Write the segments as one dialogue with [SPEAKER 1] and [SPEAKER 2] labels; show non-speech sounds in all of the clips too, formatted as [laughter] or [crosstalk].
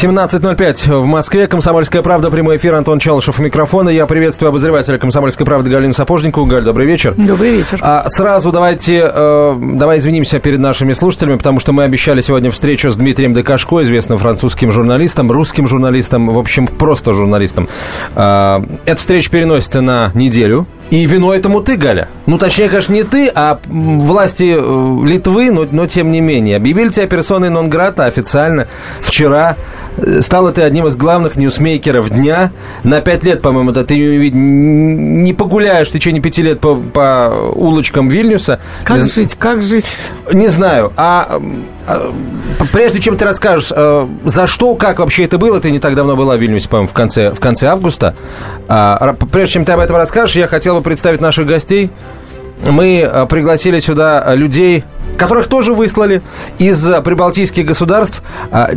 [SPEAKER 1] 17.05 в Москве. Комсомольская правда. Прямой эфир. Антон Челышев у микрофона. Я приветствую обозревателя Комсомольской правды Галину Сапожникову. Галь, добрый вечер.
[SPEAKER 2] Добрый вечер.
[SPEAKER 1] А сразу давайте, э, давай извинимся перед нашими слушателями, потому что мы обещали сегодня встречу с Дмитрием Декашко, известным французским журналистом, русским журналистом, в общем, просто журналистом. Э, эта встреча переносится на неделю. И виной этому ты, Галя. Ну, точнее, конечно, не ты, а власти э, Литвы, но, но тем не менее. Объявили тебя персоной нон-грата официально вчера. Э, Стала ты одним из главных ньюсмейкеров дня. На пять лет, по-моему, да, ты не погуляешь в течение пяти лет по, по улочкам Вильнюса.
[SPEAKER 2] Как жить, как жить?
[SPEAKER 1] Не знаю. А прежде чем ты расскажешь, э, за что, как вообще это было, ты не так давно была в Вильнюсе, по-моему, в конце, в конце августа. А, прежде чем ты об этом расскажешь, я хотел бы представить наших гостей. Мы э, пригласили сюда людей, которых тоже выслали из э, прибалтийских государств. А,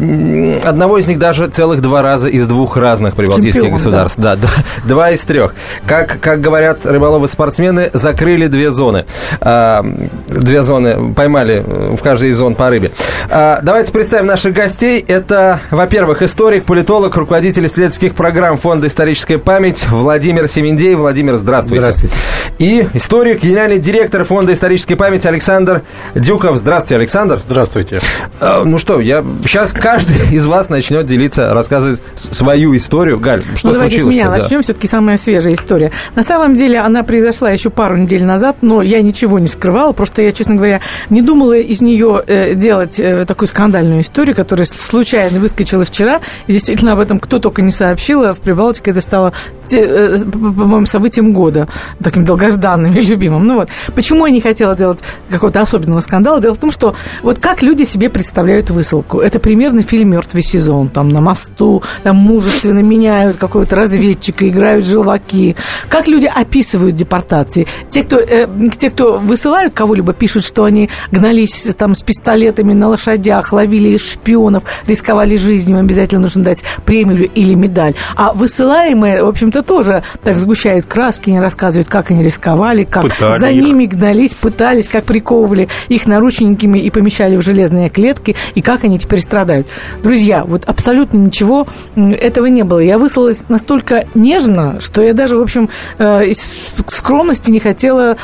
[SPEAKER 1] одного из них даже целых два раза из двух разных прибалтийских Чемпион, государств. Да. да, [laughs] два из трех. Как, как говорят рыболовы-спортсмены, закрыли две зоны. А, две зоны, поймали э, в каждой из зон по рыбе. А, давайте представим наших гостей. Это, во-первых, историк, политолог, руководитель исследовательских программ Фонда «Историческая память» Владимир Семендей. Владимир, здравствуйте.
[SPEAKER 3] Здравствуйте.
[SPEAKER 1] И историк, генеральный директор Фонда «Исторической памяти» Александр Дюков. Здравствуйте, Александр.
[SPEAKER 3] Здравствуйте.
[SPEAKER 1] Э, ну что, я сейчас каждый [laughs] из вас начнет делиться, рассказывать свою историю. Галь, что
[SPEAKER 2] ну,
[SPEAKER 1] давайте
[SPEAKER 2] случилось?
[SPEAKER 1] с меня
[SPEAKER 2] да. начнем. Все-таки самая свежая история. На самом деле она произошла еще пару недель назад, но я ничего не скрывала. Просто я, честно говоря, не думала из нее э, делать э, такую скандальную историю, которая случайно выскочила вчера. И действительно об этом кто только не сообщил. А в Прибалтике это стало, э, по-моему, событием года. Таким долгожданным и любимым. Ну вот. Почему я не хотела делать какого-то особенного скандала? Дело в том, что вот как люди себе представляют высылку. Это примерно фильм «Мертвый сезон». Там на мосту, там мужественно меняют какого-то разведчика, играют желваки. Как люди описывают депортации? Те, кто, э, те, кто высылают кого-либо, пишут, что они гнались там с пистолетами на лошадях, ловили шпионов, рисковали жизнью, обязательно нужно дать премию или медаль. А высылаемые, в общем-то, тоже так сгущают краски, не рассказывают, как они рисковали, как Пытали за их. Ними гнались, пытались, как приковывали их наручниками и помещали в железные клетки, и как они теперь страдают. Друзья, вот абсолютно ничего этого не было. Я выслалась настолько нежно, что я даже, в общем, э, из скромности не хотела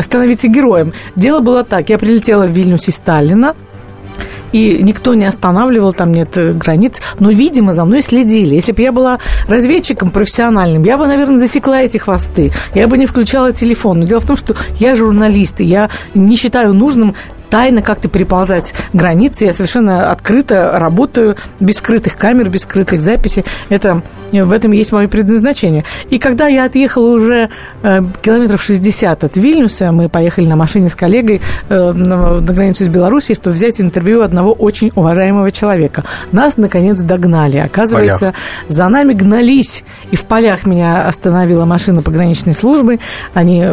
[SPEAKER 2] становиться героем. Дело было так. Я прилетела в Вильнюс из Сталина, и никто не останавливал, там нет э, границ, но, видимо, за мной следили. Если бы я была разведчиком профессиональным, я бы, наверное, засекла эти хвосты, я бы не включала телефон. Но дело в том, что я журналист, и я не считаю нужным тайно как-то переползать границы. Я совершенно открыто работаю, без скрытых камер, без скрытых записей. Это, в этом есть мое предназначение. И когда я отъехала уже э, километров 60 от Вильнюса, мы поехали на машине с коллегой э, на, на границу с Белоруссией, чтобы взять интервью одного очень уважаемого человека. Нас, наконец, догнали. Оказывается, полях. за нами гнались. И в полях меня остановила машина пограничной службы. Они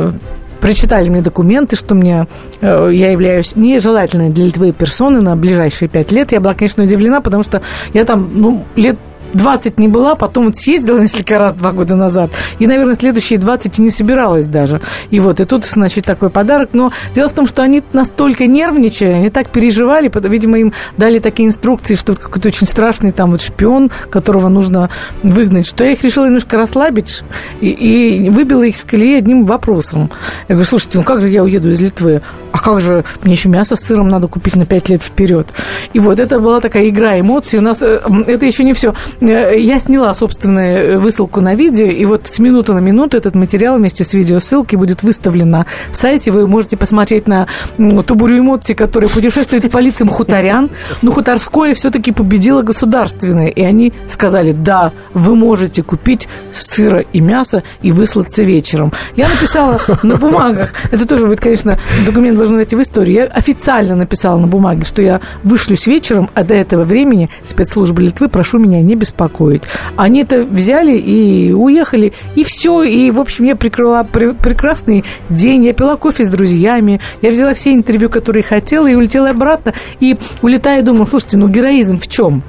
[SPEAKER 2] прочитали мне документы, что мне э, я являюсь нежелательной для Литвы персоны на ближайшие пять лет. Я была, конечно, удивлена, потому что я там ну, лет 20 не была, потом вот съездила [laughs] несколько раз два года назад, и, наверное, следующие 20 и не собиралась даже. И вот, и тут, значит, такой подарок. Но дело в том, что они настолько нервничали, они так переживали, видимо, им дали такие инструкции, что какой-то очень страшный там вот шпион, которого нужно выгнать, что я их решила немножко расслабить и, и выбила их с колеи одним вопросом. Я говорю, слушайте, ну как же я уеду из Литвы? А как же, мне еще мясо с сыром надо купить на 5 лет вперед. И вот это была такая игра эмоций. У нас э, это еще не все. Э, я сняла собственную высылку на видео, и вот с минуты на минуту этот материал вместе с видеосылкой будет выставлен на сайте. Вы можете посмотреть на ту бурю эмоций, которая путешествует по лицам хуторян. Но хуторское все-таки победило государственное, и они сказали, да, вы можете купить сыра и мясо и выслаться вечером. Я написала на бумагах, это тоже будет, конечно, документ должны найти в истории. Я официально написала на бумаге, что я вышлюсь вечером, а до этого времени спецслужбы Литвы прошу меня не беспокоить. Они это взяли и уехали, и все. И, в общем, я прикрыла пр- прекрасный день. Я пила кофе с друзьями, я взяла все интервью, которые хотела, и улетела обратно. И улетая, думаю, слушайте, ну героизм в чем?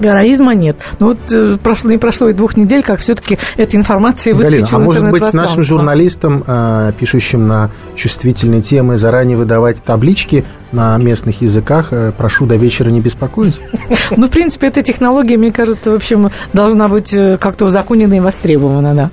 [SPEAKER 2] Героизма нет. Но вот э, прошло, не прошло и двух недель, как все-таки эта информация выскочила
[SPEAKER 3] Галина, а может быть нашим журналистам, э, пишущим на чувствительные темы, заранее выдавать таблички на местных языках э, «Прошу до вечера не беспокоить»? [laughs]
[SPEAKER 2] Ну, в принципе, эта технология, мне кажется, в общем, должна быть как-то узаконена и востребована, да.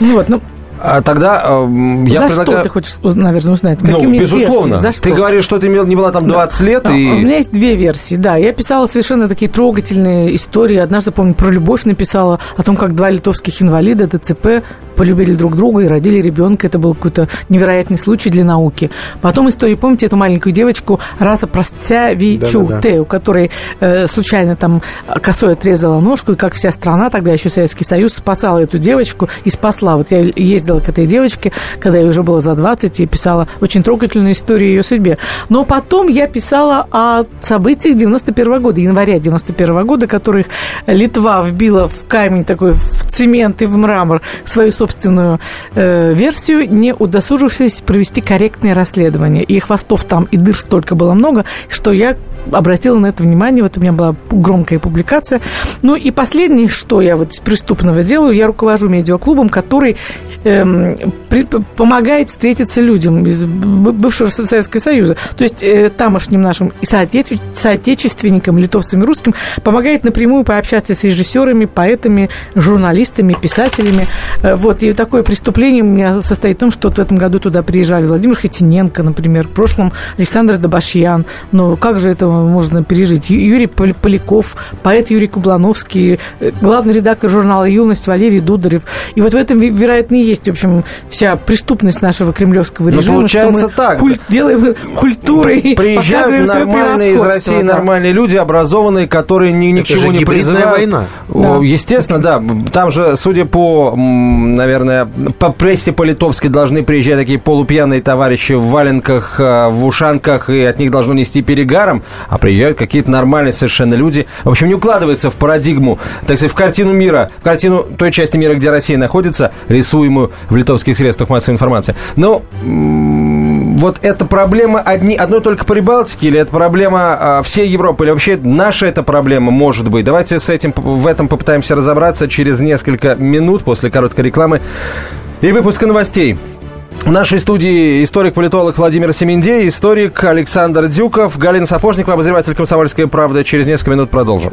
[SPEAKER 2] Ну Вот, ну,
[SPEAKER 1] А тогда э, я
[SPEAKER 2] за
[SPEAKER 1] предлагаю...
[SPEAKER 2] что ты хочешь, наверное, узнать? Какие
[SPEAKER 1] Ну,
[SPEAKER 2] у меня есть
[SPEAKER 1] безусловно.
[SPEAKER 2] версии? За что?
[SPEAKER 1] Ты говоришь, что ты имел, не была там 20 лет,
[SPEAKER 2] А,
[SPEAKER 1] и...
[SPEAKER 2] У меня есть две версии, да. Я писала совершенно такие трогательные истории. Однажды, помню, про любовь написала, о том, как два литовских инвалида ДЦП полюбили друг друга и родили ребенка. Это был какой-то невероятный случай для науки. Потом история, помните эту маленькую девочку Раса Простявичу,
[SPEAKER 3] Да-да-да.
[SPEAKER 2] Т, у которой э, случайно там косой отрезала ножку, и как вся страна, тогда еще Советский Союз, спасала эту девочку и спасла. Вот я ездила к этой девочке, когда ей уже было за 20, и писала очень трогательную историю ее судьбе. Но потом я писала о событиях 91 года, января 91 года, которых Литва вбила в камень такой, в цемент и в мрамор свою собственную э, версию, не удосужившись провести корректное расследование. И хвостов там и дыр столько было много, что я обратила на это внимание. Вот у меня была громкая публикация. Ну и последнее, что я вот из преступного делаю, я руковожу медиаклубом, который эм, при- помогает встретиться людям из бывшего Советского Союза. То есть э, тамошним нашим и соотече- соотечественникам, литовцам и русским, помогает напрямую пообщаться с режиссерами, поэтами, журналистами, писателями. Э, вот, и такое преступление у меня состоит в том, что вот в этом году туда приезжали Владимир Хатиненко, например, в прошлом Александр Добашьян. Ну, как же это можно пережить? Юрий Пол- Поляков, поэт Юрий Кублановский, э, главный редактор журнала «Юность» Валерий Дударев. И вот в этом, вероятно, и есть, в общем, вся преступность нашего кремлевского
[SPEAKER 1] Ну,
[SPEAKER 2] режима.
[SPEAKER 1] получается
[SPEAKER 2] что мы
[SPEAKER 1] так.
[SPEAKER 2] куль- делаем культурой и [laughs]
[SPEAKER 1] Приезжают
[SPEAKER 2] показываем свое
[SPEAKER 1] нормальные из России
[SPEAKER 2] да.
[SPEAKER 1] нормальные люди, образованные, которые ни, ни к чему не призывают.
[SPEAKER 3] война.
[SPEAKER 2] Да.
[SPEAKER 1] Естественно, да. Там же, судя по, наверное, по прессе по-литовски должны приезжать такие полупьяные товарищи в валенках, э, в ушанках, и от них должно нести перегаром, а приезжают какие-то нормальные совершенно люди. В общем, не укладывается в парадигму, так сказать, в картину мира, в картину той части мира, где Россия находится, рисуемую в литовских средствах массовой информации. Но м, вот эта проблема одни, одной только по Прибалтике, или это проблема а, всей Европы, или вообще наша эта проблема может быть? Давайте с этим, в этом попытаемся разобраться через несколько минут после короткой рекламы и выпуска новостей. В нашей студии историк-политолог Владимир Семендей, историк Александр Дюков, Галина Сапожникова, обозреватель «Комсомольская правда». Через несколько минут продолжим.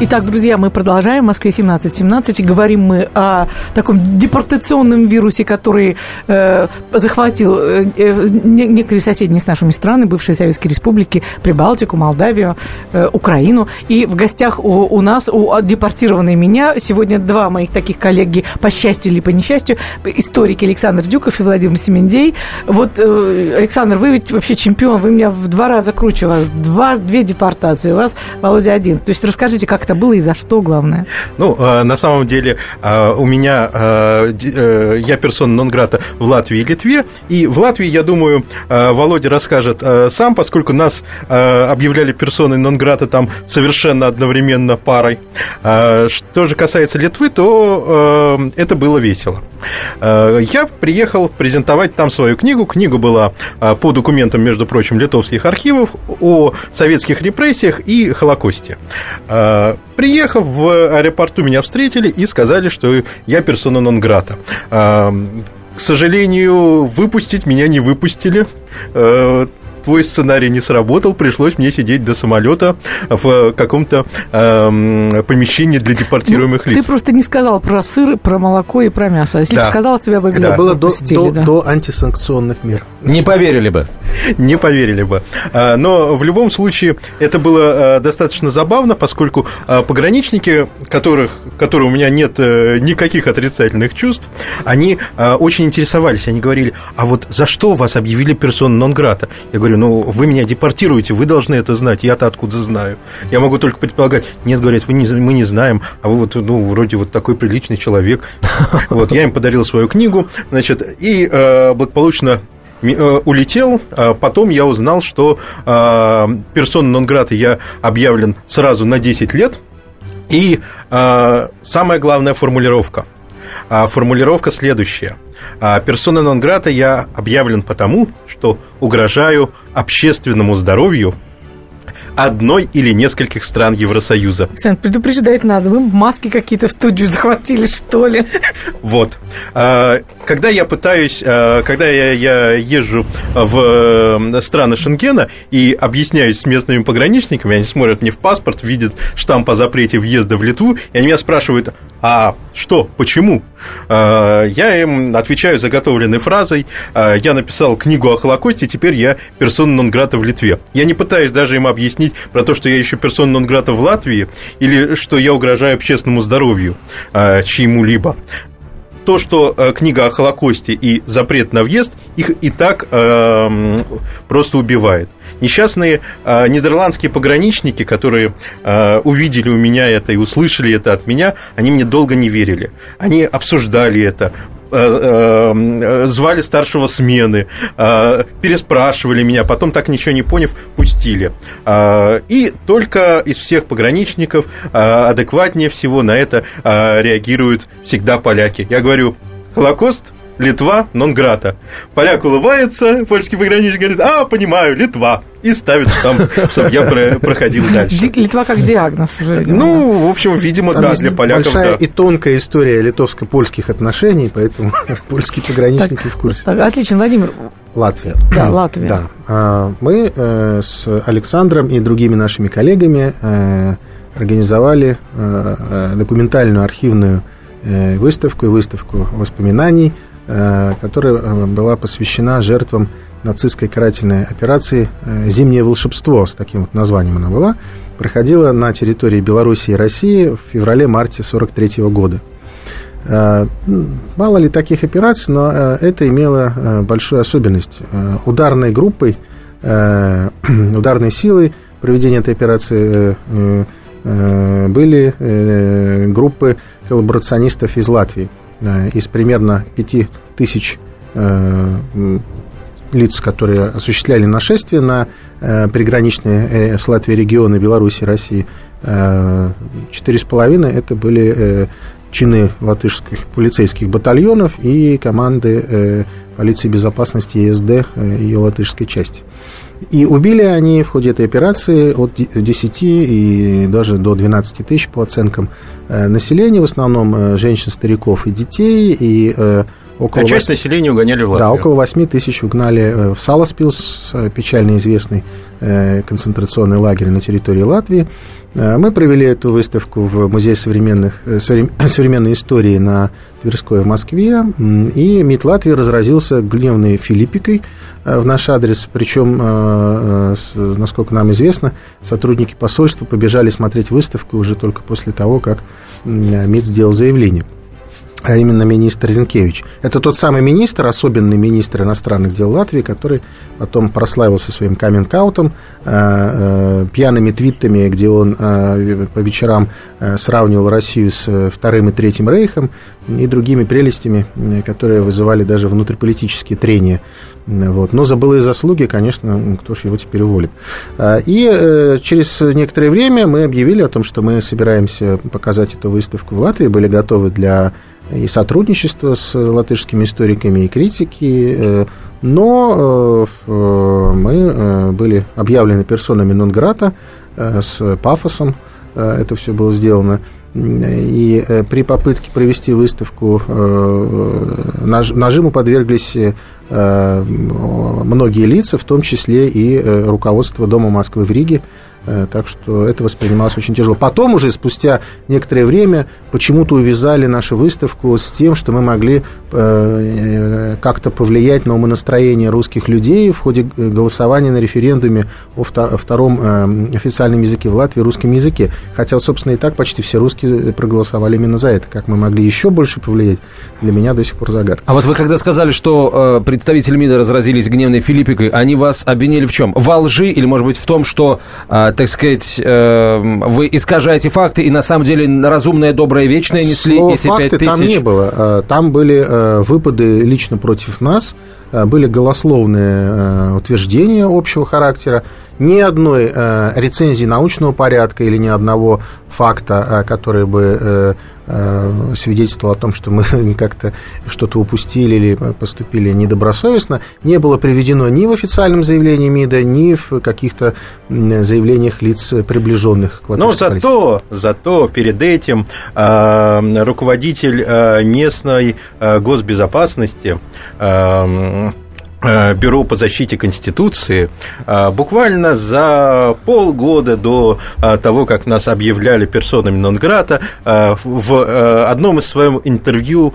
[SPEAKER 2] Итак, друзья, мы продолжаем. В Москве 17.17. И говорим мы о таком депортационном вирусе, который э, захватил э, э, не- некоторые соседние с нашими страны, бывшие советские республики, Прибалтику, Молдавию, э, Украину. И в гостях у, у нас, у депортированной меня, сегодня два моих таких коллеги, по счастью или по несчастью, историки Александр Дюков и Владимир Семендей. Вот, э, Александр, вы ведь вообще чемпион, вы меня в два раза круче, у вас два, две депортации, у вас, Володя, один. То есть расскажите, как это было и за что, главное.
[SPEAKER 4] Ну, э, на самом деле, э, у меня, э, я персона нон-грата в Латвии и Литве, и в Латвии, я думаю, Володя расскажет сам, поскольку нас объявляли персоной нон-грата там совершенно одновременно парой. Что же касается Литвы, то это было весело. Я приехал презентовать там свою книгу. Книга была по документам, между прочим, литовских архивов о советских репрессиях и Холокосте. Э, Приехав в аэропорту, меня встретили и сказали, что я персона нон-грата. Э, К сожалению, выпустить меня не выпустили. Э, твой сценарий не сработал, пришлось мне сидеть до самолета в каком-то эм, помещении для депортируемых
[SPEAKER 2] Ну,
[SPEAKER 4] лиц.
[SPEAKER 2] Ты просто не сказал про сыр, про молоко и про мясо. А Если
[SPEAKER 4] Да.
[SPEAKER 2] бы сказал, тебя бы
[SPEAKER 3] Это
[SPEAKER 2] обязательно
[SPEAKER 3] было до, до,
[SPEAKER 2] да.
[SPEAKER 3] до антисанкционных мер.
[SPEAKER 1] Не поверили бы.
[SPEAKER 4] Не поверили бы. А, Но в любом случае это было а, достаточно забавно, поскольку а, пограничники, которых, которые у меня нет э, никаких отрицательных чувств, они очень интересовались. Они говорили, а вот за что вас объявили персона нон-грата? Я говорю, ну вы меня депортируете, вы должны это знать, я-то откуда знаю? Я могу только предполагать. Нет, говорят, вы не, мы не знаем, а вы вот, ну, вроде вот такой приличный человек. [laughs] Вот, я им подарил свою книгу, значит, и э, благополучно э, улетел, а потом я узнал, что э, персона нон-грата я объявлен сразу на 10 лет, и э, самая главная формулировка. А формулировка следующая. А, персона нон-грата я объявлен потому, что угрожаю общественному здоровью одной или нескольких стран Евросоюза.
[SPEAKER 2] Александр, предупреждать надо. Мы маски какие-то в студию захватили, что ли?
[SPEAKER 4] Вот. А, Когда я пытаюсь, а, когда я, я езжу в э, страны Шенгена и объясняюсь с местными пограничниками, они смотрят мне в паспорт, видят штамп о запрете въезда в Литву, и они меня спрашивают, а что, почему? А, Я им отвечаю заготовленной фразой, а, я написал книгу о Холокосте, теперь я персона нон-грата в Литве. Я не пытаюсь даже им объяснить про то, что я еще персона нон-грата в Латвии, или что я угрожаю общественному здоровью а, чьему-либо то, что э, книга о Холокосте и запрет на въезд их и так эм, просто убивает. Несчастные э, нидерландские пограничники, которые э, увидели у меня это и услышали это от меня, они мне долго не верили. Они обсуждали это, э, э, звали старшего смены, э, переспрашивали меня, потом так ничего не поняв, пустили. Э, И только из всех пограничников э, адекватнее всего на это э, реагируют всегда поляки. Я говорю, Холокост, Литва, нон-грата. Поляк улыбается, польский пограничник говорит, а, понимаю, Литва. И ставит там, чтобы я про- проходил дальше.
[SPEAKER 2] Литва как диагноз уже, видимо.
[SPEAKER 4] Ну, в общем, видимо,
[SPEAKER 3] Там
[SPEAKER 4] да,
[SPEAKER 3] есть
[SPEAKER 4] для поляков,
[SPEAKER 3] большая
[SPEAKER 4] да.
[SPEAKER 3] и тонкая история литовско-польских отношений, поэтому [laughs] польские пограничники в курсе.
[SPEAKER 2] Так, отлично, Владимир.
[SPEAKER 3] Латвия.
[SPEAKER 2] Да, Латвия.
[SPEAKER 3] Да. А, Мы э, с Александром и другими нашими коллегами э, организовали э, документальную архивную выставку и выставку воспоминаний, которая э, была посвящена жертвам нацистской карательной операции э, «Зимнее волшебство», с таким вот названием она была, проходила на территории Беларуси и России в феврале-марте 43 года. Э, Мало ли таких операций, но э, это имело э, большую особенность. Э, Ударной группой, э, [clears throat] ударной силой проведения этой операции э, э, были э, группы коллаборационистов из Латвии. Э, Из примерно пяти тысяч э, м, лиц, которые осуществляли нашествие на э, приграничные с Латвией регионы Беларуси и России, э, четыре с половиной это были чины латышских полицейских батальонов и команды полиции безопасности ЕСД ее латышской части. И убили они в ходе этой операции от де- 10 и даже до 12 тысяч по оценкам э, населения, в основном э, женщин, стариков и детей, и э, около...
[SPEAKER 4] А часть
[SPEAKER 3] восьми-
[SPEAKER 4] населения угоняли в Латвию.
[SPEAKER 3] да, около 8 тысяч угнали э, в Саласпилс, э, печально известный э, концентрационный лагерь на территории Латвии. Мы провели эту выставку в Музее современных, соврем- [coughs] современной истории на Тверской в Москве, и МИД Латвии разразился гневной филиппикой в наш адрес, причем, насколько нам известно, сотрудники посольства побежали смотреть выставку уже только после того, как МИД сделал заявление а именно министр Ренкевич. Это тот самый министр, особенный министр иностранных дел Латвии, который потом прославился своим каминг-аутом, э, э, пьяными твитами, где он э, по вечерам э, сравнивал Россию с э, Вторым и Третьим Рейхом и другими прелестями, которые вызывали даже внутриполитические трения. Вот. Но за былые заслуги, конечно, кто ж его теперь уволит. А, И через некоторое время мы объявили о том, что мы собираемся показать эту выставку в Латвии, были готовы для и сотрудничества с латышскими историками и критики, э, но э, э, мы были объявлены персонами нон-грата с пафосом, это все было сделано. И при попытке провести выставку нажиму подверглись многие лица, в том числе и руководство Дома Москвы в Риге, так что это воспринималось очень тяжело. Потом уже, спустя некоторое время, почему-то увязали нашу выставку с тем, что мы могли э, э, как-то повлиять на умонастроение русских людей в ходе голосования на референдуме о втором официальном языке в Латвии, русском языке. Хотя, собственно, и так почти все русские проголосовали именно за это. Как мы могли еще больше повлиять, для меня до сих пор загадка.
[SPEAKER 1] А вот вы когда сказали, что представители МИДа разразились гневной филиппикой, они вас обвинили в чем? Во лжи или, может быть, в том, что так сказать, э, вы искажаете факты, и на самом деле разумное, доброе, вечное несли
[SPEAKER 3] Слово
[SPEAKER 1] эти
[SPEAKER 3] факты
[SPEAKER 1] тысяч?
[SPEAKER 3] там не было. Э, там были э, выпады лично против нас, были голословные утверждения общего характера, ни одной рецензии научного порядка или ни одного факта, который бы Э, свидетельствовал о том, что мы [laughs] как-то что-то упустили или поступили недобросовестно, не было приведено ни в официальном заявлении МИДа, ни в каких-то заявлениях лиц, приближенных к
[SPEAKER 4] Но зато, зато перед этим э, руководитель э, местной э, госбезопасности э, Э, Бюро по защите Конституции э, буквально за полгода до э, того, как нас объявляли персонами нон-грата, в одном из своих интервью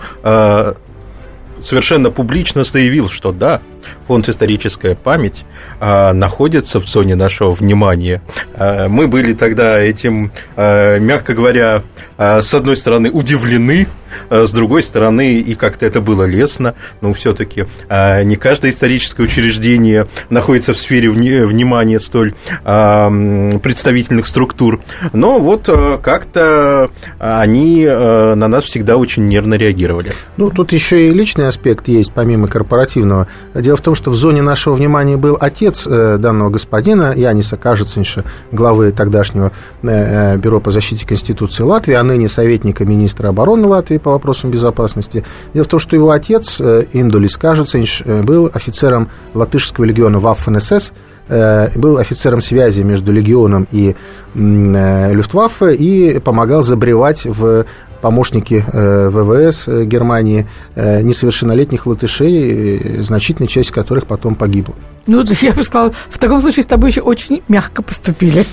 [SPEAKER 4] совершенно публично заявил, что да, фонд «Историческая память» находится в зоне нашего внимания. Мы были тогда этим, мягко говоря, с одной стороны удивлены, с другой стороны, и как-то это было лестно, но все-таки не каждое историческое учреждение находится в сфере внимания столь представительных структур. Но вот как-то они на нас всегда очень нервно реагировали.
[SPEAKER 3] Ну, тут еще и личный аспект есть, помимо корпоративного. Дело в том, что в зоне нашего внимания был отец данного господина, Яниса Кажицинша, главы тогдашнего Бюро по защите Конституции Латвии, а ныне советника министра обороны Латвии по вопросам безопасности. Дело в том, что его отец, э, Индулис Кажуцинш, э, был офицером латышского легиона э, был офицером связи между легионом и Люфтваффе и помогал забревать в помощники ВВС Германии несовершеннолетних латышей, значительная часть которых потом погибла.
[SPEAKER 2] Ну, [laughs] я бы сказала, в таком случае с тобой еще очень мягко поступили.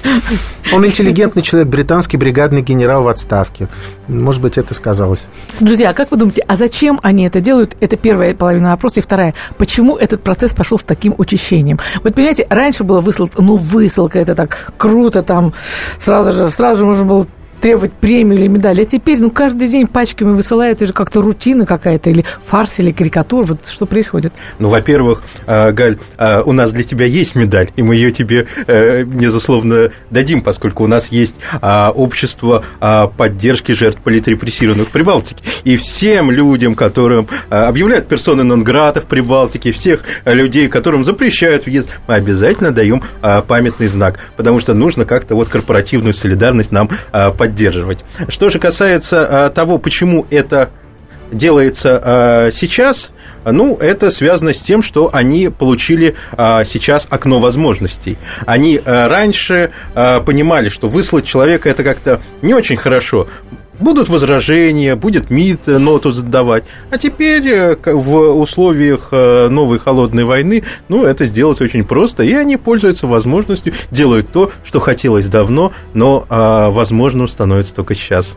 [SPEAKER 3] Он интеллигентный человек, британский бригадный генерал в отставке. Может быть, это сказалось.
[SPEAKER 2] Друзья, а как вы думаете, а зачем они это делают? Это первая половина вопроса. И вторая, почему этот процесс пошел с таким учащением? Вот, понимаете, раньше было высылка, ну, высылка, это так круто, там сразу же, сразу же можно было требовать премию или медаль. А теперь, ну, каждый день пачками высылают, это же как-то рутина какая-то, или фарс, или карикатура. Вот что происходит?
[SPEAKER 4] Ну, во-первых, а, Галь, а, у нас для тебя есть медаль, и мы ее тебе, э, безусловно, дадим, поскольку у нас есть а, общество поддержки жертв политрепрессированных в Прибалтике. И всем людям, которым объявляют персоны нон-грата в Прибалтике, всех людей, которым запрещают въезд, мы обязательно даем памятный знак, потому что нужно как-то вот корпоративную солидарность нам поддерживать поддерживать. Что же касается а, того, почему это делается а, сейчас, ну, это связано с тем, что они получили а, сейчас окно возможностей. Они раньше понимали, что выслать человека это как-то не очень хорошо. Будут возражения, будет МИД ноту задавать. А теперь э, в условиях э, новой холодной войны, ну, это сделать очень просто. И они пользуются возможностью, делают то, что хотелось давно, но а, возможным становится только сейчас.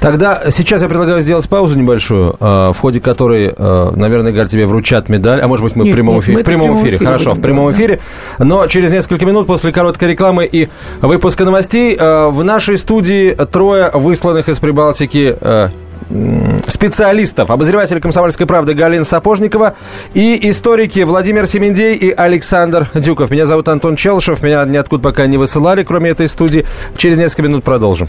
[SPEAKER 1] Тогда сейчас я предлагаю сделать паузу небольшую, э, в ходе которой, э, наверное, Галь, тебе вручат медаль. А может быть, мы нет, в прямом нет, эфире? В прямом эфире, эфире хорошо, в прямом эфире. Но через несколько минут после короткой рекламы и выпуска новостей э, в нашей студии трое высланных из Прибалтики специалистов, обозреватель «Комсомольской правды» Галина Сапожникова и историки Владимир Семендей и Александр Дюков. Меня зовут Антон Челышев, меня ниоткуда пока не высылали, кроме этой студии. Через несколько минут продолжим.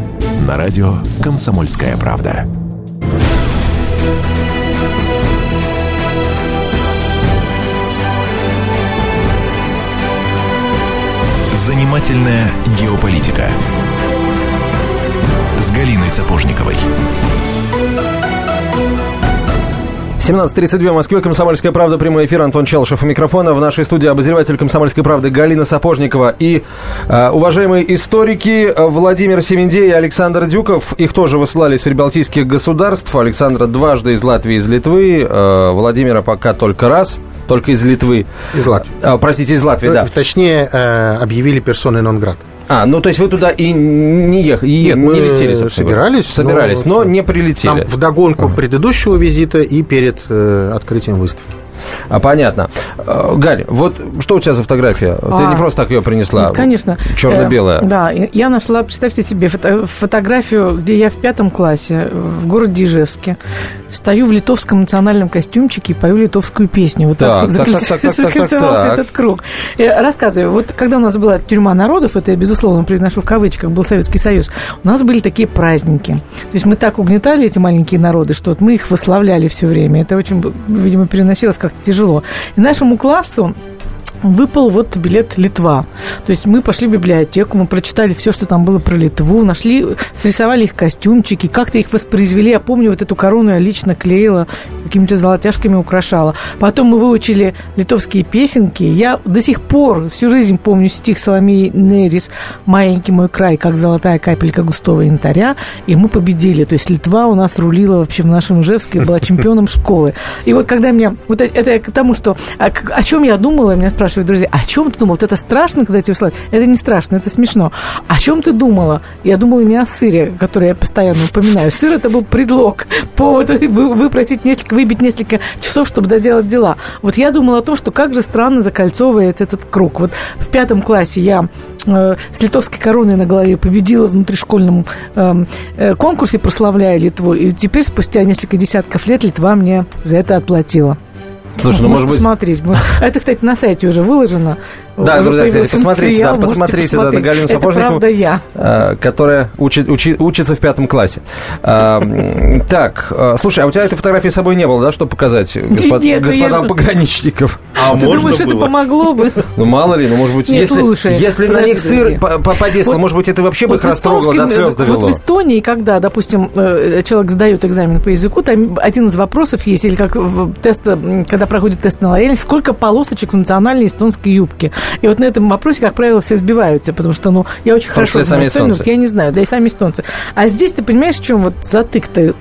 [SPEAKER 5] на радио «Комсомольская правда». Занимательная геополитика с Галиной Сапожниковой.
[SPEAKER 1] 17.32 в Москве, Комсомольская правда, прямой эфир, Антон Челшев у микрофона. В нашей студии обозреватель Комсомольской правды Галина Сапожникова и э, уважаемые историки Владимир Семендей и Александр Дюков. Их тоже высылали из прибалтийских государств. Александра дважды из Латвии, из Литвы. Э, Владимира пока только раз, только из Литвы.
[SPEAKER 3] Из Латвии.
[SPEAKER 1] Э, простите, из Латвии,
[SPEAKER 3] Ну,
[SPEAKER 1] да.
[SPEAKER 3] Точнее, э, объявили персоной нон-град.
[SPEAKER 1] А, ну то есть вы туда и не ехали,
[SPEAKER 3] Нет,
[SPEAKER 1] не
[SPEAKER 3] мы
[SPEAKER 1] летели, собственно
[SPEAKER 3] собирались,
[SPEAKER 1] Собирались, но,
[SPEAKER 3] но
[SPEAKER 1] не прилетели.
[SPEAKER 3] Там вдогонку предыдущего визита и перед э, открытием выставки.
[SPEAKER 1] А, понятно. Э, Галь, вот что у тебя за фотография? Ты
[SPEAKER 2] А,
[SPEAKER 1] не просто так ее принесла.
[SPEAKER 2] Нет, конечно.
[SPEAKER 1] Черно-белая.
[SPEAKER 2] Э, Да, я нашла, представьте себе, фото- фотографию, где я в пятом классе в городе Ижевске стою в литовском национальном костюмчике и пою литовскую песню. Вот
[SPEAKER 1] Так,
[SPEAKER 2] так, вот закольцевался этот круг. Я рассказываю, вот когда у нас была тюрьма народов, это я, безусловно, произношу в кавычках, был Советский Союз, у нас были такие праздники. То есть мы так угнетали эти маленькие народы, что вот мы их восславляли все время. Это очень, видимо, переносилось как-то тяжело. И нашему классу выпал вот билет Литва. То есть мы пошли в библиотеку, мы прочитали все, что там было про Литву, нашли, срисовали их костюмчики, как-то их воспроизвели. Я помню, вот эту корону я лично клеила, какими-то золотяшками украшала. Потом мы выучили литовские песенки. Я до сих пор всю жизнь помню стих Соломеи Нерис «Маленький мой край, как золотая капелька густого янтаря». И мы победили. То есть Литва у нас рулила вообще в нашем Ижевске, была [laughs] чемпионом школы. И вот когда меня... Вот это- к тому, что... а О чем я думала, меня спрашивают друзья, о чем ты думал? Вот это страшно, когда тебе слать? Это не страшно, это смешно. О чем ты думала? Я думала не о сыре, который я постоянно упоминаю. Сыр это был предлог, повод [laughs] вы- выпросить несколько, выбить несколько часов, чтобы доделать дела. Вот я думала о том, что как же странно закольцовывается этот круг. Вот в пятом классе я э, с литовской короной на голове победила в внутришкольном эм, э, конкурсе, прославляя Литву. И теперь, спустя несколько десятков лет, Литва мне за это отплатила.
[SPEAKER 1] Слушай, ну, может быть...
[SPEAKER 2] посмотреть. Может- Это, кстати, на сайте уже выложено.
[SPEAKER 1] Да,
[SPEAKER 2] Уже
[SPEAKER 1] друзья, кстати, посмотрите, да,
[SPEAKER 2] материал, можете
[SPEAKER 1] посмотрите да, на. Галину
[SPEAKER 2] Это
[SPEAKER 1] Сапожникову.
[SPEAKER 2] правда я.
[SPEAKER 1] э, которая учит, учи- учится в пятом классе. А, Так, э, слушай, а у тебя этой фотографии с собой не было, да, чтобы показать господ-
[SPEAKER 2] Нет, я
[SPEAKER 1] господам пограничников?
[SPEAKER 4] А
[SPEAKER 2] Ты
[SPEAKER 4] можно
[SPEAKER 2] думаешь, это
[SPEAKER 4] было?
[SPEAKER 2] помогло бы?
[SPEAKER 1] Ну, мало ли, ну, может быть,
[SPEAKER 2] Нет,
[SPEAKER 1] если,
[SPEAKER 2] слушай,
[SPEAKER 1] если на них сыр подействовал,
[SPEAKER 2] Вот-
[SPEAKER 1] может быть, это вообще бы их
[SPEAKER 2] в
[SPEAKER 1] растрогало, до
[SPEAKER 2] эстонском-
[SPEAKER 1] слез
[SPEAKER 2] Вот
[SPEAKER 1] довело.
[SPEAKER 2] в Эстонии, когда, допустим, э, человек сдает экзамен по языку, там один из вопросов есть, или как в тест, когда проходит тест на лояльность, сколько полосочек в национальной эстонской юбке. И вот на этом вопросе, как правило, все сбиваются, потому что, ну, я очень
[SPEAKER 1] том
[SPEAKER 2] хорошо знаю
[SPEAKER 1] сами
[SPEAKER 2] вот я не знаю, да и сами эстонцы. А здесь ты понимаешь, в чем вот затык-то?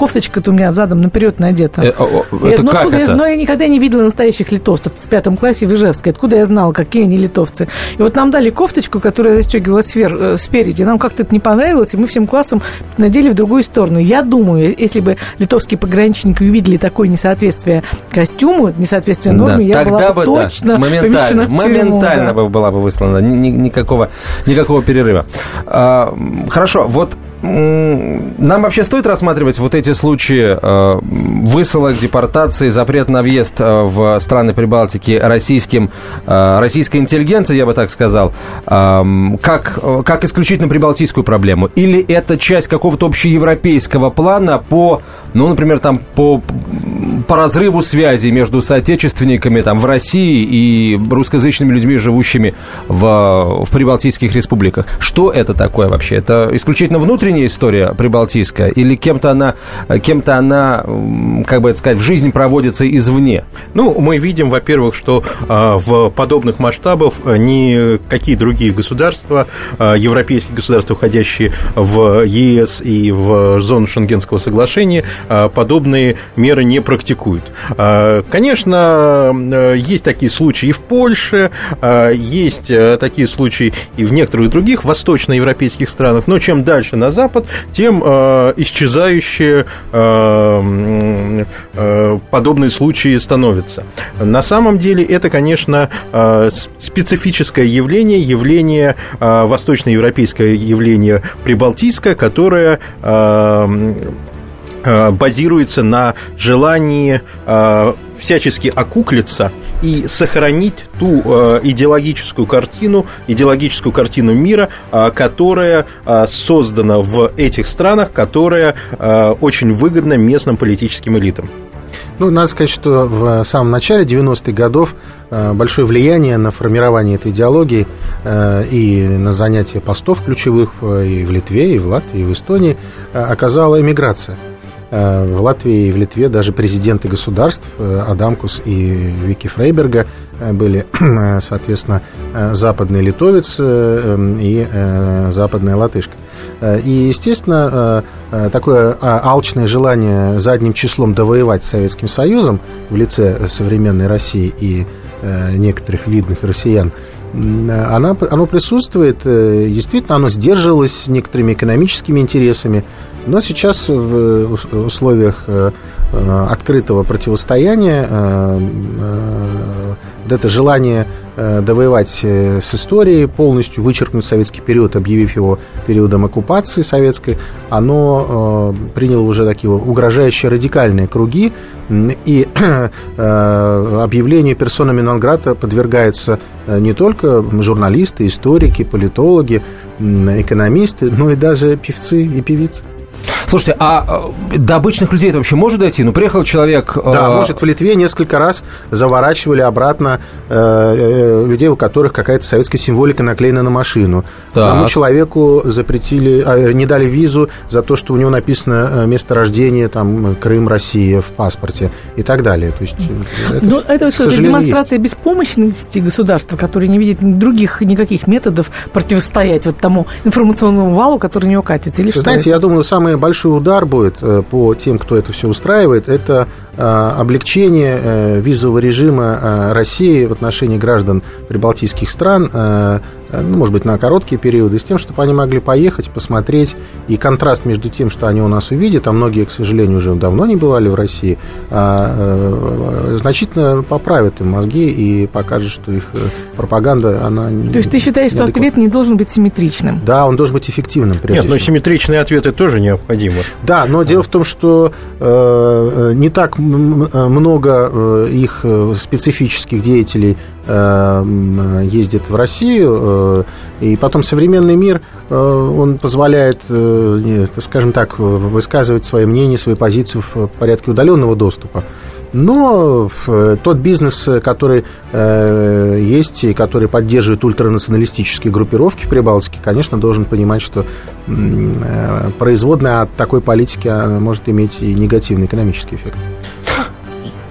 [SPEAKER 2] Кофточка-то у меня задом наперед надета.
[SPEAKER 1] Э, о, о,
[SPEAKER 2] Я-
[SPEAKER 1] Это
[SPEAKER 2] ну,
[SPEAKER 1] как
[SPEAKER 2] откуда я-
[SPEAKER 1] это?
[SPEAKER 2] но я никогда не видела настоящих литовцев в пятом классе в Ижевске. Откуда я знала, какие они литовцы? И вот нам дали кофточку, которая застегивалась свер- э, спереди. Нам как-то это не понравилось, и мы всем классом надели в другую сторону. Я думаю, если бы литовские пограничники увидели такое несоответствие костюму, несоответствие норме, я
[SPEAKER 1] тогда
[SPEAKER 2] была бы
[SPEAKER 1] бы, да,
[SPEAKER 2] точно помещена
[SPEAKER 1] моментально,
[SPEAKER 2] в тюрьму,
[SPEAKER 1] моментально
[SPEAKER 2] да.
[SPEAKER 1] бы была бы выслана, ни- ни- никакого, никакого перерыва. А, хорошо, вот нам вообще стоит рассматривать вот эти случаи э, высылок, депортации, запрет на въезд э, в страны Прибалтики российским, э, российской интеллигенции, я бы так сказал, эм, как, э, как исключительно прибалтийскую проблему? Или это часть какого-то общеевропейского плана по, ну, например, там по, по разрыву связи между соотечественниками там, в России и русскоязычными людьми, живущими в, в прибалтийских республиках? Что это такое вообще? Это исключительно внутренняя история прибалтийская или кем-то она, кем-то она, как бы это сказать, в жизни проводится извне?
[SPEAKER 4] Ну, мы видим, во-первых, что а, в подобных масштабах а, никакие другие государства, а, европейские государства, входящие в ЕС и в зону Шенгенского соглашения, подобные меры не практикуют. А, Конечно, а, есть такие случаи и в Польше, есть такие случаи и в некоторых других восточноевропейских странах, но чем дальше на запад, тем исчезающие подобные случаи становятся. На самом деле это, конечно, специфическое явление, явление восточноевропейское явление прибалтийское, которое э, базируется на желании э, всячески окуклиться и сохранить ту э, идеологическую картину, идеологическую картину мира, э, которая э, создана в этих странах, которая э, очень выгодна местным политическим элитам.
[SPEAKER 3] Ну, надо сказать, что в самом начале 90-х годов э, большое влияние на формирование этой идеологии э, и на занятие постов ключевых э, и в Литве, и в Латвии, и в Эстонии оказала эмиграция. В Латвии и в Литве даже президенты государств Адамкус и Вики Фрейберга были, [clears throat] соответственно, западный литовец и западная латышка. И, естественно, такое а, алчное желание задним числом довоевать с Советским Союзом в лице современной России и некоторых видных россиян, она, оно присутствует, действительно, оно сдерживалось некоторыми экономическими интересами, но сейчас в условиях открытого противостояния это желание э, довоевать э, с историей, полностью вычеркнуть советский период, объявив его периодом оккупации советской, оно э, приняло уже такие угрожающие радикальные круги, и [clears throat] объявлению персонами Нонграта подвергаются не только журналисты, историки, политологи, экономисты, но и даже певцы и певицы.
[SPEAKER 1] Слушайте, а э, до обычных людей это вообще может дойти? Ну, приехал человек...
[SPEAKER 3] Э, да, может, в Литве несколько раз заворачивали обратно э, людей, у которых какая-то советская символика наклеена на машину. Так. Тому человеку запретили, а, не дали визу за то, что у него написано место рождения, там, Крым, Россия в паспорте и так далее. То есть,
[SPEAKER 2] это, Но это что, демонстрация есть. беспомощности государства, которое не видит других никаких методов противостоять вот тому информационному валу, который него катится? Или
[SPEAKER 3] Знаете,
[SPEAKER 2] что
[SPEAKER 3] я думаю, самый большой удар будет э, по тем, кто это все устраивает, это э, облегчение э, визового режима России в отношении граждан прибалтийских стран, ну, может быть, на короткие периоды, с тем, чтобы они могли поехать, посмотреть, и контраст между тем, что они у нас увидят, а многие, к сожалению, уже давно не бывали в России, а, значительно поправит им мозги и покажет, что их пропаганда, она
[SPEAKER 2] То есть ты считаешь, что ответ не должен быть симметричным?
[SPEAKER 3] Да, он должен быть эффективным,
[SPEAKER 4] прежде Нет, но симметричные ответы тоже необходимы.
[SPEAKER 3] Да, но дело в том, что э, не так много э, их э, специфических деятелей э, ездит в Россию, э, и потом современный мир, э, он позволяет, э, скажем так, высказывать свои мнения, свои позиции в порядке удаленного доступа. Но э, тот бизнес, который э, есть и который поддерживает ультранационалистические группировки в Прибалтике, конечно, должен понимать, что э, производная от такой политики а, может иметь и негативный экономический эффект. [laughs]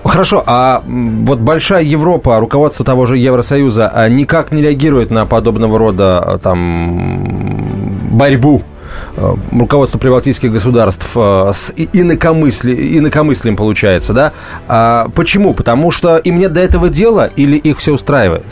[SPEAKER 1] Хорошо, а вот большая Европа, руководство того же Евросоюза а никак не реагирует на подобного рода там борьбу Э, руководство прибалтийских государств э, с инакомысли, инакомыслием получается, да? А почему? Потому что им нет до этого дела или их все устраивает?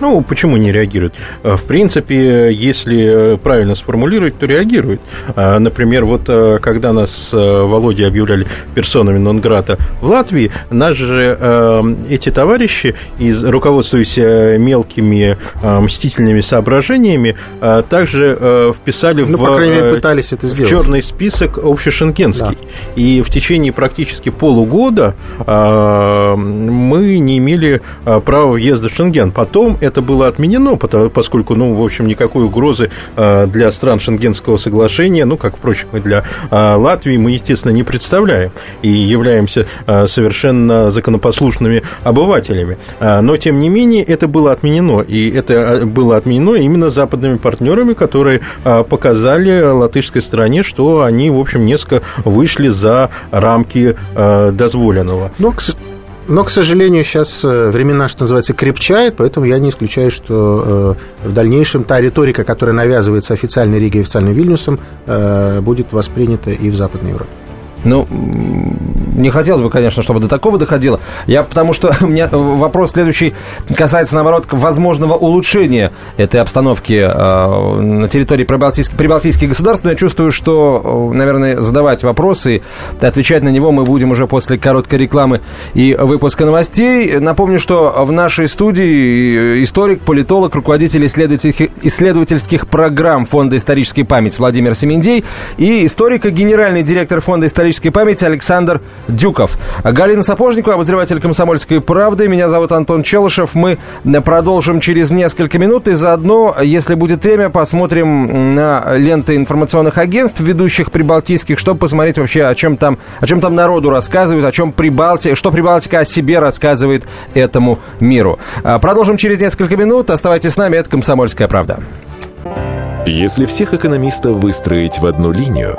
[SPEAKER 4] Ну, почему не реагирует? Э, в принципе, если правильно сформулировать, то реагирует. Э, например, вот э, когда нас Володя объявляли персонами Нонграта в Латвии, нас же эти товарищи, из, руководствуясь мелкими мстительными соображениями, также вписали
[SPEAKER 3] ну,
[SPEAKER 4] в,
[SPEAKER 3] по крайней мере, пытались это
[SPEAKER 4] сделать. в черный список общешенгенский. Да. И в течение практически полугода мы не имели права въезда в Шенген. Потом это было отменено, поскольку, ну, в общем, никакой угрозы а, для стран Шенгенского соглашения, ну, как, впрочем, и для а, Латвии, мы, естественно, не представляем и являемся а, совершенно законопослушными обывателями. Но, тем не менее, это было отменено, и это было отменено именно западными партнерами, которые показали латышской стране, что они, в общем, несколько вышли за рамки дозволенного.
[SPEAKER 3] Но, к но, к сожалению, сейчас э, времена, что называется, крепчают, поэтому я не исключаю, что э, в дальнейшем та риторика, которая навязывается официальной Ригой и официальным Вильнюсом, э, будет воспринята и в Западной Европе.
[SPEAKER 1] Ну, не хотелось бы, конечно, чтобы до такого доходило. Я потому что [laughs] у меня вопрос следующий касается, наоборот, возможного улучшения этой обстановки э, на территории прибалтийских, прибалтийских государств. Но я чувствую, что, э, наверное, задавать вопросы и отвечать на него мы будем уже после короткой рекламы и выпуска новостей. Напомню, что в нашей студии историк, политолог, руководитель исследовательских, исследовательских программ Фонда исторической памяти Владимир Семендей и историк и генеральный директор Фонда исторической памяти Александр Дюков. Галина Сапожникова, обозреватель «Комсомольской правды». Меня зовут Антон Челышев. Мы продолжим через несколько минут. И заодно, если будет время, посмотрим на ленты информационных агентств, ведущих прибалтийских, чтобы посмотреть вообще, о чем там, о чем там народу рассказывают, о чем Прибалтия, что Прибалтика о себе рассказывает этому миру. А, продолжим через несколько минут. Оставайтесь с нами. Это «Комсомольская правда».
[SPEAKER 5] Если всех экономистов выстроить в одну линию,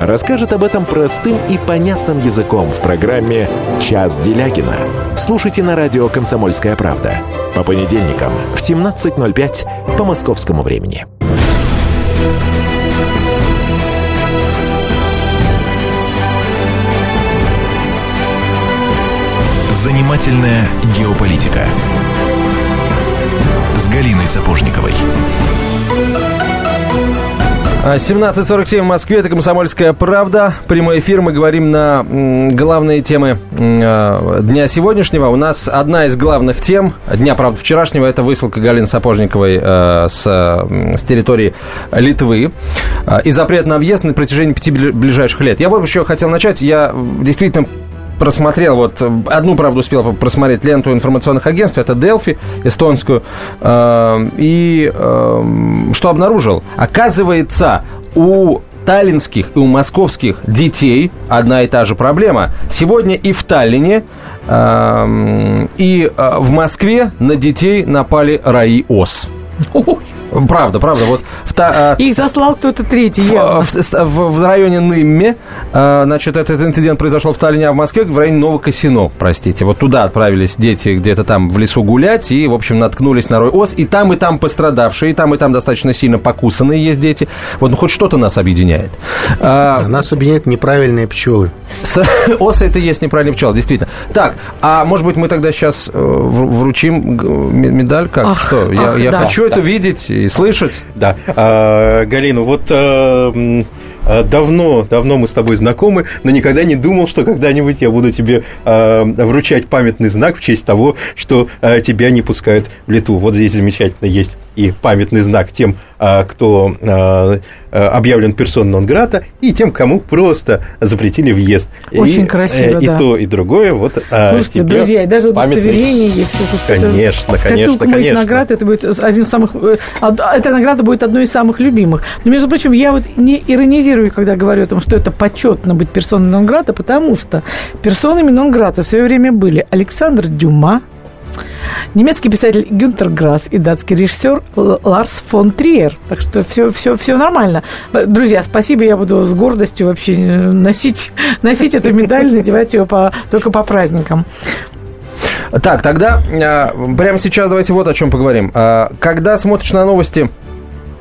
[SPEAKER 5] расскажет об этом простым и понятным языком в программе «Час Делягина». Слушайте на радио «Комсомольская правда» по понедельникам в 17.05 по московскому времени. Занимательная геополитика с Галиной Сапожниковой.
[SPEAKER 1] 17.47 в Москве, это «Комсомольская правда». Прямой эфир, мы говорим на главные темы а, дня сегодняшнего. У нас одна из главных тем, дня, правда, вчерашнего, это высылка Галины Сапожниковой а, с, с территории Литвы а, и запрет на въезд на протяжении пяти ближайших лет. Я вот еще хотел начать, я действительно просмотрел, вот одну, правда, успел просмотреть ленту информационных агентств, это Delphi эстонскую, э, и э, что обнаружил? Оказывается, у таллинских и у московских детей одна и та же проблема. Сегодня и в Таллине, э, и э, в Москве на детей напали раи ос. Правда, правда. Вот в та,
[SPEAKER 2] а, Их заслал кто-то третий,
[SPEAKER 1] в, в, в, в районе Нымме, а, значит, этот инцидент произошел в Таллине, а в Москве в районе Новокосино, простите. Вот туда отправились дети где-то там в лесу гулять и, в общем, наткнулись на рой ос. И там, и там пострадавшие, и там, и там достаточно сильно покусанные есть дети. Вот, ну, хоть что-то нас объединяет.
[SPEAKER 3] А, нас объединяют неправильные пчелы.
[SPEAKER 1] С, осы это есть неправильные пчелы, действительно. Так, а может быть, мы тогда сейчас э, вручим медаль? Как? Ах, что? Ах, я, я да, хочу да. это видеть и слышать.
[SPEAKER 4] Да. А, Галина, вот а, а, давно, давно мы с тобой знакомы, но никогда не думал, что когда-нибудь я буду тебе а, вручать памятный знак в честь того, что тебя не пускают в Литву. Вот здесь замечательно есть и памятный знак тем, а, кто а, а, объявлен персон нон грата, и тем, кому просто запретили въезд.
[SPEAKER 2] Очень и, красиво,
[SPEAKER 4] и
[SPEAKER 2] да.
[SPEAKER 4] И то, и другое. Вот,
[SPEAKER 2] Слушайте, друзья, и даже удостоверение есть.
[SPEAKER 4] Конечно, это, конечно, конечно.
[SPEAKER 2] наград, это будет один из самых... Э, эта награда будет одной из самых любимых. Но, между прочим, я вот не иронизирую, когда говорю о том, что это почетно быть персоной нон грата, потому что персонами нон грата в свое время были Александр Дюма, немецкий писатель Гюнтер Грасс и датский режиссер Ларс фон Триер. Так что все, все, все нормально. Друзья, спасибо, я буду с гордостью вообще э, носить, [laughs] носить эту медаль, надевать ее по, только по праздникам.
[SPEAKER 1] Так, тогда э, прямо сейчас давайте вот о чем поговорим. Э, когда смотришь на новости,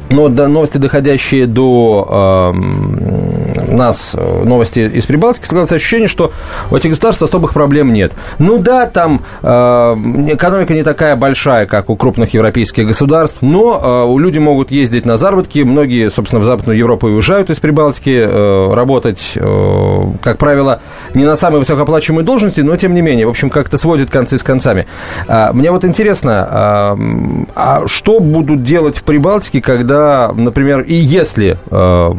[SPEAKER 1] ну, новости, доходящие до нас э, новости из Прибалтики, складывается ощущение, что у этих государств особых проблем нет. Ну да, там э, экономика не такая большая, как у крупных европейских государств, но э, люди могут ездить на заработки, многие, собственно, в Западную Европу уезжают из Прибалтики, э, работать, э, как правило, не на самой высокооплачиваемой должности, но тем не менее, в общем, как-то сводит концы с концами. А, мне вот интересно, а, а что будут делать в Прибалтике, когда, например, и если э,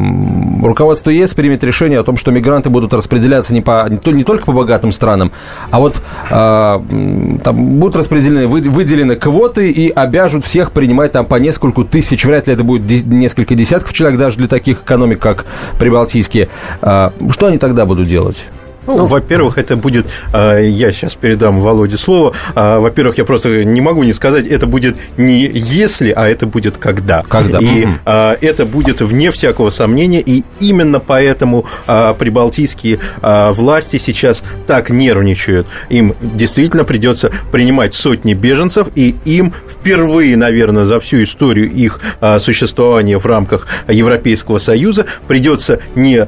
[SPEAKER 1] руководство ЕС примет решение о том, что мигранты будут распределяться не, по, не только по богатым странам, а вот э, там будут распределены, вы, выделены квоты и обяжут всех принимать там по нескольку тысяч, вряд ли это будет ди, несколько десятков человек даже для таких экономик, как прибалтийские. Э, что они тогда будут делать?
[SPEAKER 4] Ну, ну, во-первых, это будет, а, я сейчас передам Володе слово, а, во-первых, я просто не могу не сказать, это будет не если, а это будет когда.
[SPEAKER 1] Когда.
[SPEAKER 4] И угу. это будет вне всякого сомнения, и именно поэтому прибалтийские власти сейчас так нервничают. Им действительно придется принимать сотни беженцев, и им впервые, наверное, за всю историю их существования в рамках Европейского Союза придется не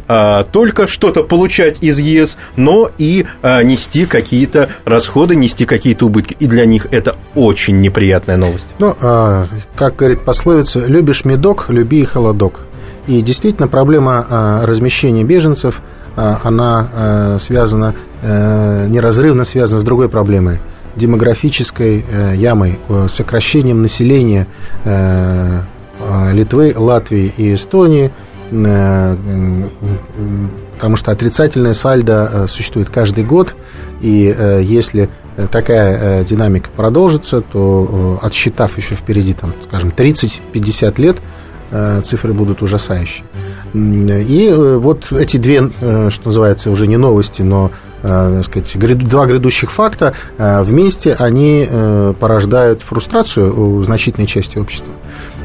[SPEAKER 4] только что-то получать из ЕС, но и а, нести какие-то расходы, нести какие-то убытки. И для них это очень неприятная новость.
[SPEAKER 3] Ну, а, как говорит пословица, любишь медок, люби и холодок. И действительно, проблема а, размещения беженцев, а, она а, связана, а, неразрывно связана с другой проблемой демографической э, ямой, э, сокращением населения э, Литвы, Латвии и Эстонии, потому что отрицательная сальдо существует каждый год, и если такая динамика продолжится, то отсчитав еще впереди, там, скажем, 30-50 лет, цифры будут ужасающие. И вот эти две, что называется, уже не новости, но э, сказать, два грядущих факта, э, вместе они э, порождают фрустрацию у значительной части общества.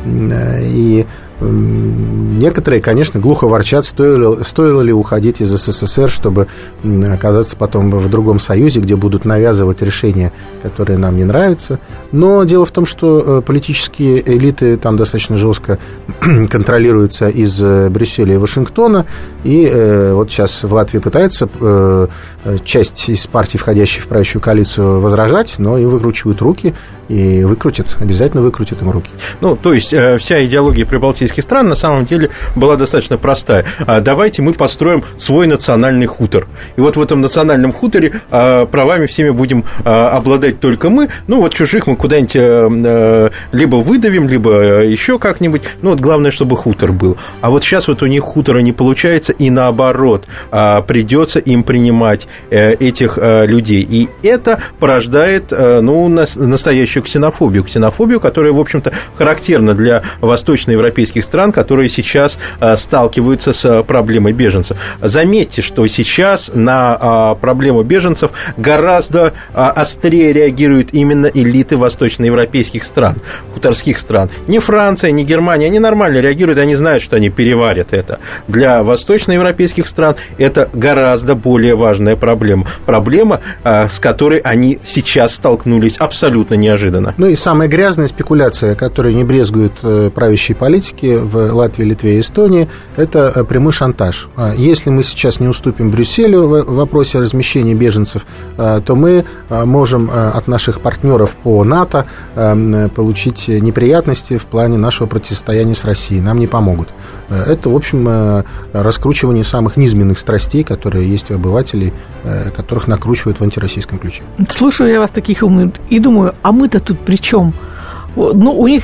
[SPEAKER 3] И Некоторые, конечно, глухо ворчат, стоило, стоило ли уходить из СССР, чтобы оказаться потом в другом союзе, где будут навязывать решения, которые нам не нравятся. Но дело в том, что э, политические элиты там достаточно жестко [clears throat] контролируются из э, Брюсселя и Вашингтона. И э, вот сейчас в Латвии пытается часть из партий, входящих в правящую коалицию, возражать, но им выкручивают руки и выкрутят, обязательно выкрутят им руки.
[SPEAKER 4] Ну, то есть вся идеология прибалтийских европейских стран на самом деле была достаточно простая. А, давайте мы построим свой национальный хутор. И вот в этом национальном хуторе а, правами всеми будем а, обладать только мы. Ну, вот чужих мы куда-нибудь либо выдавим, либо еще как-нибудь. Ну, вот главное, чтобы хутор был. А вот сейчас вот у них хутора не получается, и наоборот, придется им принимать э, этих людей. И это порождает, ну, настоящую ксенофобию. Ксенофобию, которая, в общем-то, характерна для восточноевропейских европейских стран, которые сейчас э, сталкиваются с э, проблемой беженцев. Заметьте, что сейчас на э, проблему беженцев гораздо острее реагируют именно элиты восточноевропейских стран, хуторских стран. Не Франция, не Германия, они нормально реагируют, они знают, что они переварят это. Для восточноевропейских стран это гораздо более важная проблема. Проблема, с которой они сейчас столкнулись абсолютно неожиданно.
[SPEAKER 3] Ну и самая грязная спекуляция, которой не брезгуют правящие политики, в Латвии, Литве и Эстонии, это э, прямой шантаж. А если мы сейчас не уступим Брюсселю в вопросе размещения беженцев, э, то мы э, можем от наших партнеров по НАТО получить неприятности в плане нашего противостояния с Россией. Нам не помогут. Это, в общем, раскручивание самых низменных страстей, которые есть у обывателей, которых накручивают в антироссийском ключе.
[SPEAKER 2] Слушаю я вас таких умных и думаю, а мы-то тут при чем? Ну, у них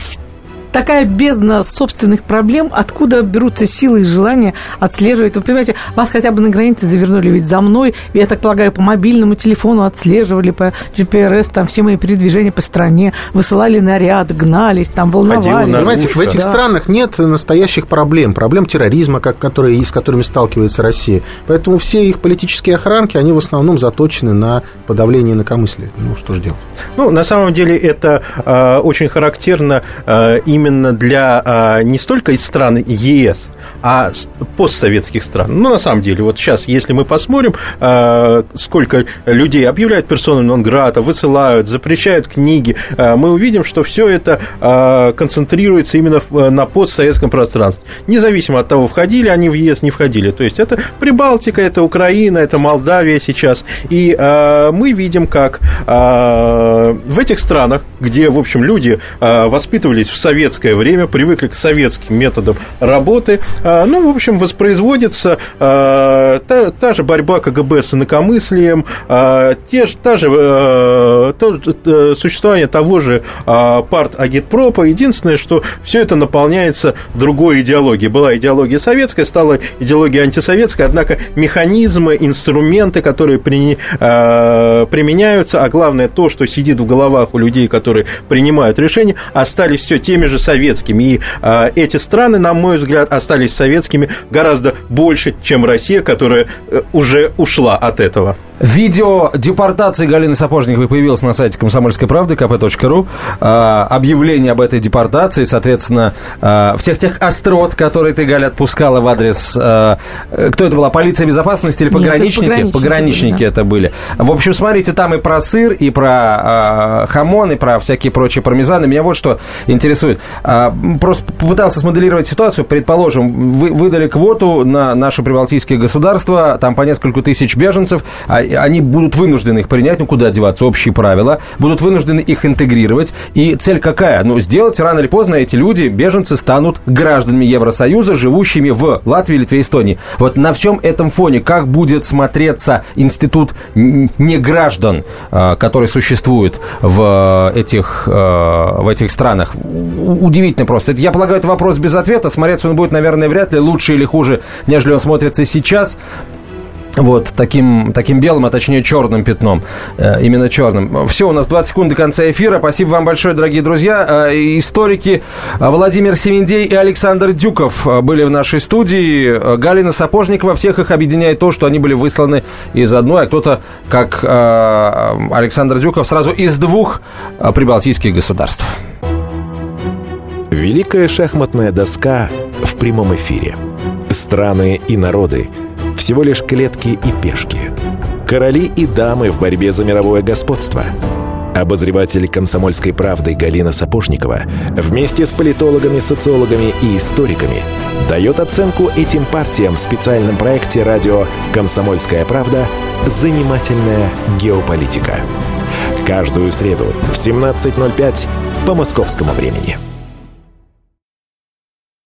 [SPEAKER 2] такая бездна собственных проблем, откуда берутся силы и желания отслеживать. Вы понимаете, вас хотя бы на границе завернули ведь за мной, я так полагаю, по мобильному телефону отслеживали, по GPRS, там все мои передвижения по стране, высылали наряд, гнались, там волновались.
[SPEAKER 3] Понимаете, в этих да. странах нет настоящих проблем, проблем терроризма, как, которые, с которыми сталкивается Россия. Поэтому все их политические охранки, они в основном заточены на подавление инакомыслия. Ну, что же делать?
[SPEAKER 4] Ну, на самом деле, это э, очень характерно э, именно для а, не столько из стран ЕС, а постсоветских стран. Ну, на самом деле, вот сейчас, если мы посмотрим, а, сколько людей объявляют персону нон-грата, высылают, запрещают книги, а, мы увидим, что все это концентрируется именно на постсоветском пространстве. Независимо от того, входили они в ЕС, не входили. То есть это Прибалтика, это Украина, это Молдавия сейчас. И мы видим, как в этих странах, где, в общем, люди воспитывались в советское время, привыкли к советским методам работы, а, ну, в общем, воспроизводится а, та, та же борьба КГБ с инакомыслием, а, те, та же, то, э, существование того же парт-агитпропа. Единственное, что все это наполняется другой идеологией. Была идеология советская, стала идеология антисоветская, однако механизмы, инструменты, которые при, применяются, а главное то, что сидит в головах у людей, которые принимают решения, остались все теми же советскими. И эти страны, на мой взгляд, остались советскими гораздо больше, чем Россия, которая э, уже ушла от этого.
[SPEAKER 1] Видео депортации Галины Сапожниковой появилось на сайте комсомольской правды kp.ru. А, объявление об этой депортации, соответственно, а, всех тех острот, которые ты, Галя, отпускала в адрес... А, кто это была? Полиция безопасности или пограничники? Нет, пограничники, пограничники были, да. это были. В общем, смотрите, там и про сыр, и про хамон, и про всякие прочие пармезаны. Меня вот что интересует. А, просто попытался смоделировать ситуацию. Предположим, вы выдали квоту на наши прибалтийские государства, там по несколько тысяч беженцев, а, они будут вынуждены их принять, ну куда деваться, общие правила, будут вынуждены их интегрировать. И цель какая? Ну, сделать рано или поздно эти люди, беженцы, станут гражданами Евросоюза, живущими в Латвии, Литве, Эстонии. Вот на всем этом фоне как будет смотреться институт неграждан, а, который существует в этих, а, в этих странах? Удивительно просто. Я полагаю, это вопрос без ответа. Смотреться он будет, наверное, вряд ли лучше или хуже, нежели он смотрится сейчас вот таким, таким белым, а точнее черным пятном. Э, именно черным. Все, у нас 20 секунд до конца эфира. Спасибо вам большое, дорогие друзья. Э, историки Владимир Семендей и Александр Дюков э, были в нашей студии. Галина Сапожникова. Всех их объединяет то, что они были высланы из одной, а кто-то, как Александр Дюков, сразу из двух прибалтийских государств.
[SPEAKER 5] Великая шахматная доска в прямом эфире. Страны и народы – всего лишь клетки и пешки. Короли и дамы в борьбе за мировое господство. Обозреватель комсомольской правды Галина Сапожникова вместе с политологами, социологами и историками дает оценку этим партиям в специальном проекте радио «Комсомольская правда. Занимательная геополитика». Каждую среду в 17.05 по московскому времени.